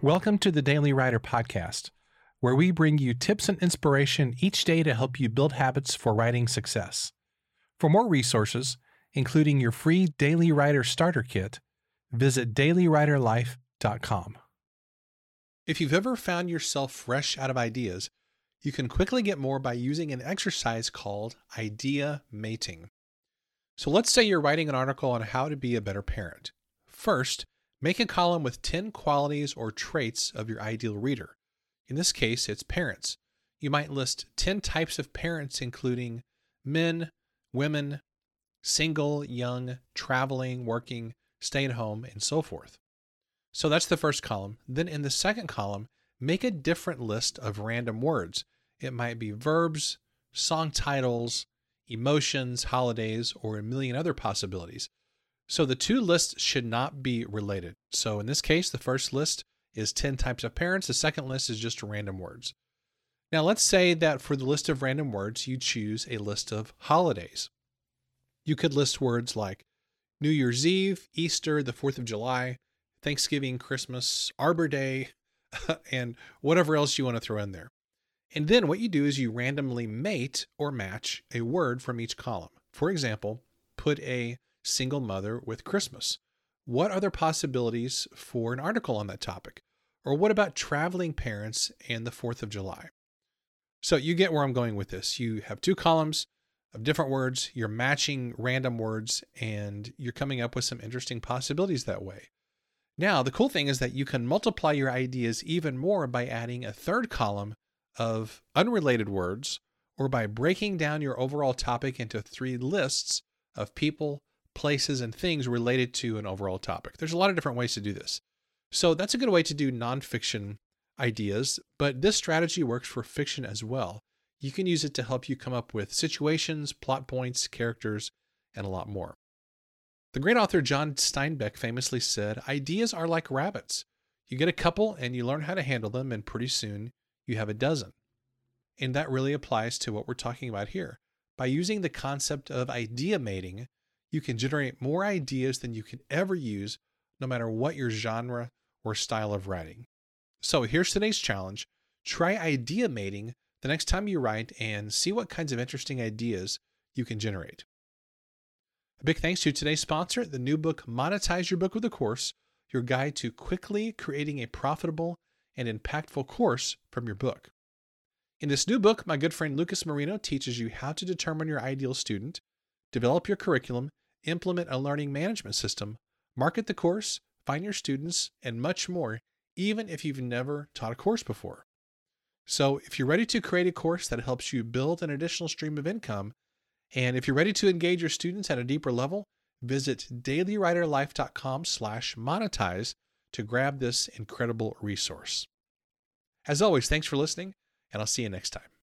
Welcome to the Daily Writer Podcast, where we bring you tips and inspiration each day to help you build habits for writing success. For more resources, including your free Daily Writer Starter Kit, visit dailywriterlife.com. If you've ever found yourself fresh out of ideas, you can quickly get more by using an exercise called idea mating. So let's say you're writing an article on how to be a better parent. First, Make a column with 10 qualities or traits of your ideal reader. In this case, it's parents. You might list 10 types of parents, including men, women, single, young, traveling, working, stay at home, and so forth. So that's the first column. Then in the second column, make a different list of random words. It might be verbs, song titles, emotions, holidays, or a million other possibilities. So the two lists should not be related. So in this case, the first list is 10 types of parents. The second list is just random words. Now let's say that for the list of random words, you choose a list of holidays. You could list words like New Year's Eve, Easter, the 4th of July, Thanksgiving, Christmas, Arbor Day, and whatever else you want to throw in there. And then what you do is you randomly mate or match a word from each column. For example, put a single mother with Christmas? What other possibilities for an article on that topic? Or what about traveling parents and the 4th of July? So you get where I'm going with this. You have two columns of different words, you're matching random words, and you're coming up with some interesting possibilities that way. Now, the cool thing is that you can multiply your ideas even more by adding a third column of unrelated words or by breaking down your overall topic into three lists of people, places, and things related to an overall topic. There's a lot of different ways to do this. So that's a good way to do nonfiction ideas, but this strategy works for fiction as well. You can use it to help you come up with situations, plot points, characters, and a lot more. The great author John Steinbeck famously said, Ideas are like rabbits. You get a couple and you learn how to handle them, and pretty soon you have a dozen. And that really applies to what we're talking about here. By using the concept of idea mating, you can generate more ideas than you can ever use, no matter what your genre or style of writing. So here's today's challenge try idea mating the next time you write and see what kinds of interesting ideas you can generate. A big thanks to today's sponsor, the new book Monetize Your Book with a Course, your guide to quickly creating a profitable and impactful course from your book. In this new book, my good friend Lucas Marino teaches you how to determine your ideal student, develop your curriculum, implement a learning management system, market the course, find your students, and much more, even if you've never taught a course before. So, if you're ready to create a course that helps you build an additional stream of income, and if you're ready to engage your students at a deeper level, visit dailywriterlife.com/monetize to grab this incredible resource. As always, thanks for listening, and I'll see you next time.